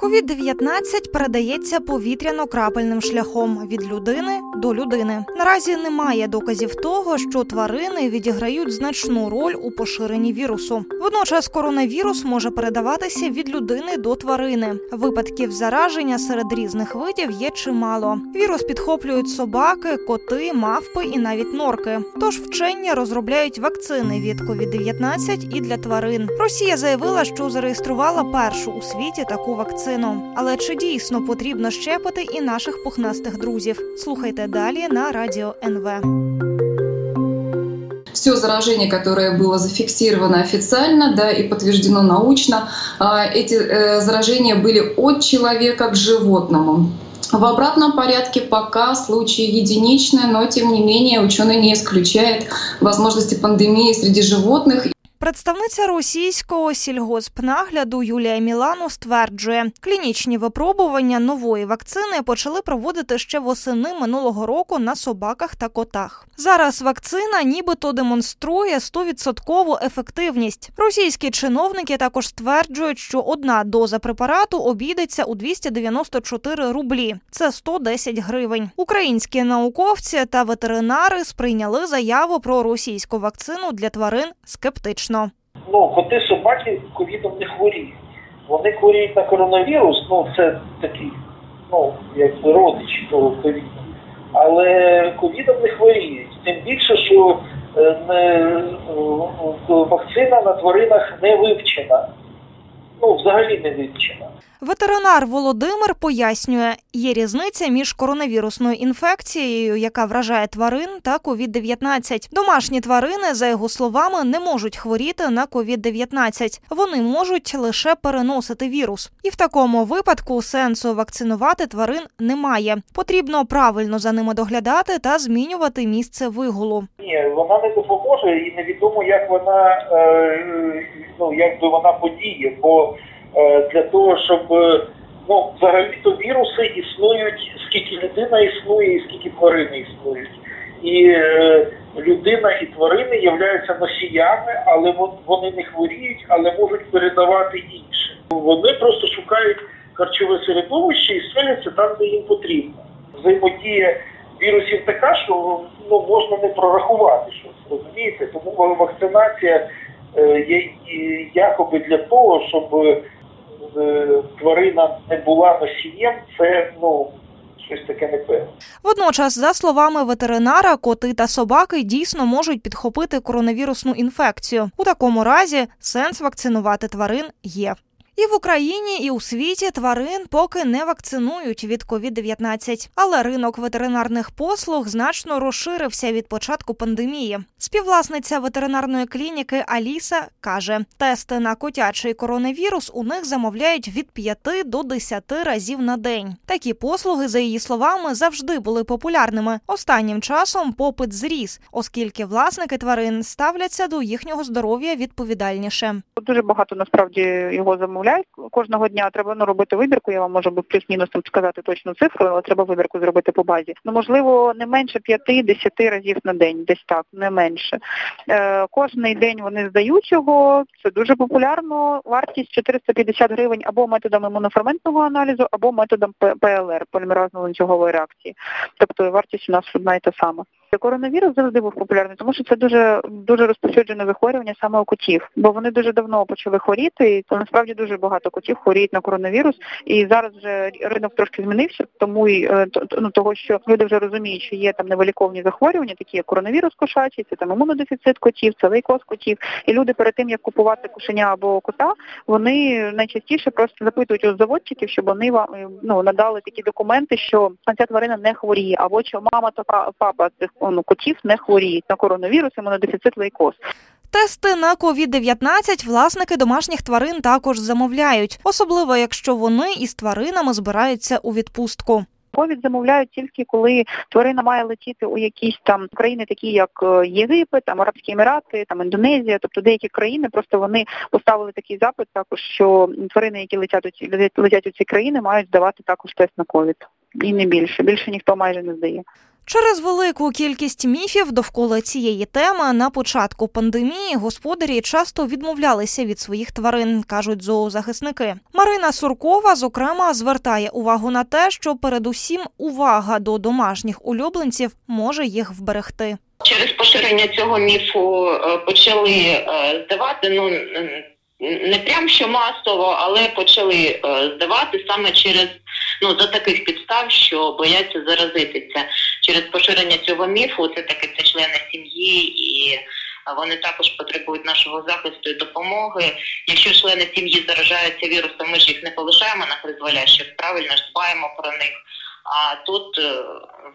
Ковід-19 передається повітряно-крапельним шляхом від людини до людини. Наразі немає доказів того, що тварини відіграють значну роль у поширенні вірусу. Водночас коронавірус може передаватися від людини до тварини. Випадків зараження серед різних видів є чимало. Вірус підхоплюють собаки, коти, мавпи і навіть норки. Тож вчені розробляють вакцини від COVID-19 і для тварин. Росія заявила, що зареєструвала першу у світі таку вакцину. Але чи дійсно потрібно щепити і наших пухнастих друзів? Слухайте далі на радіо НВ. все заражение, которое было зафиксировано официально, да, и подтверждено научно, эти э, заражения были от человека к животному. В обратном порядке пока случаи единичные, но тем не менее ученые не исключают возможности пандемии среди животных. Представниця російського сільгоспнагляду Юлія Мілану стверджує, клінічні випробування нової вакцини почали проводити ще восени минулого року на собаках та котах. Зараз вакцина нібито демонструє 100% ефективність. Російські чиновники також стверджують, що одна доза препарату обійдеться у 294 рублі. Це 110 гривень. Українські науковці та ветеринари сприйняли заяву про російську вакцину для тварин скептично. Ну, коти собаки ковідом не хворіють. Вони хворіють на коронавірус, ну це такий, ну, як родичі того ковіду. Але ковідом не хворіють. Тим більше, що не, вакцина на тваринах не вивчена. Ну, взагалі не вивчена. Ветеринар Володимир пояснює, є різниця між коронавірусною інфекцією, яка вражає тварин, та COVID-19. Домашні тварини, за його словами, не можуть хворіти на COVID-19. Вони можуть лише переносити вірус. І в такому випадку сенсу вакцинувати тварин немає. Потрібно правильно за ними доглядати та змінювати місце вигулу. Ні, вона не допоможе, і невідомо, як вона ну як би вона подіє. бо для того, щоб ну, взагалі-то віруси існують, скільки людина існує, і скільки тварини існують. І е, людина і тварини являються носіями, але вони не хворіють, але можуть передавати інше. Вони просто шукають харчове середовище і селяться там, де їм потрібно. Взаємодія вірусів така, що ну можна не прорахувати щось, розумієте? Тому вакцинація є якоби для того, щоб тварина не була носієм, це ну. Щось таке не Водночас, за словами ветеринара, коти та собаки дійсно можуть підхопити коронавірусну інфекцію. У такому разі сенс вакцинувати тварин є. І в Україні, і у світі тварин поки не вакцинують від COVID-19. але ринок ветеринарних послуг значно розширився від початку пандемії. Співвласниця ветеринарної клініки Аліса каже, тести на котячий коронавірус у них замовляють від 5 до 10 разів на день. Такі послуги, за її словами, завжди були популярними. Останнім часом попит зріс, оскільки власники тварин ставляться до їхнього здоров'я відповідальніше. Дуже багато насправді його замовляють замовляють кожного дня. Треба ну, робити вибірку. Я вам можу плюс-мінус там сказати точну цифру, але треба вибірку зробити по базі. Ну можливо, не менше 5-10 разів на день, десь так, не менше. Е, Кожний день вони здають його. Це дуже популярно. Вартість 450 гривень або методом імуноферментного аналізу, або методом ПЛР полімеразно ланцюгової реакції. Тобто вартість у нас одна і та сама. Коронавірус завжди був популярний, тому що це дуже дуже розповсюджене захворювання саме у котів, бо вони дуже давно почали хворіти, і насправді дуже багато котів хворіють на коронавірус. І зараз вже ринок трошки змінився, тому і е, ну, того, що люди вже розуміють, що є там невиліковні захворювання, такі як коронавірус кошачий, це там імунодефіцит котів, це лейкоз котів. І люди перед тим як купувати кошеня або кота, вони найчастіше просто запитують у заводчиків, щоб вони вам ну надали такі документи, що ця тварина не хворіє, або що мама та папа цих ну, котів не хворіють на коронавірус, імунодефіцит лейкоз. Тести на COVID-19 власники домашніх тварин також замовляють, особливо якщо вони із тваринами збираються у відпустку. Ковід замовляють тільки коли тварина має летіти у якісь там країни, такі як е, Єгипет, там Арабські Емірати, там Індонезія, тобто деякі країни просто вони поставили такий запит, також що тварини, які летять у летять у ці країни, мають здавати також тест на ковід. І не більше. Більше ніхто майже не здає. Через велику кількість міфів довкола цієї теми на початку пандемії господарі часто відмовлялися від своїх тварин, кажуть зоозахисники. Марина Суркова, зокрема, звертає увагу на те, що передусім увага до домашніх улюбленців може їх вберегти. Через поширення цього міфу е, почали е, здавати, ну не прям що масово, але почали е, здавати саме через ну за таких підстав, що бояться заразитися. Через поширення цього міфу це таки це члени сім'ї і. Вони також потребують нашого захисту і допомоги. Якщо члени сім'ї заражаються вірусом, ми ж їх не полишаємо на призволяще, правильно ж дбаємо про них. А тут е,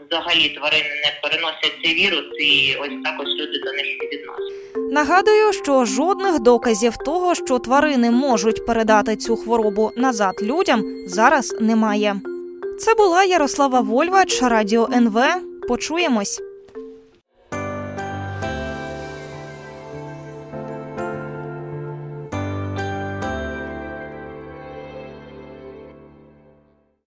взагалі тварини не переносять цей вірус, і ось так ось люди до них відносять. Нагадую, що жодних доказів того, що тварини можуть передати цю хворобу назад людям, зараз немає. Це була Ярослава Вольвач, Радіо НВ. Почуємось.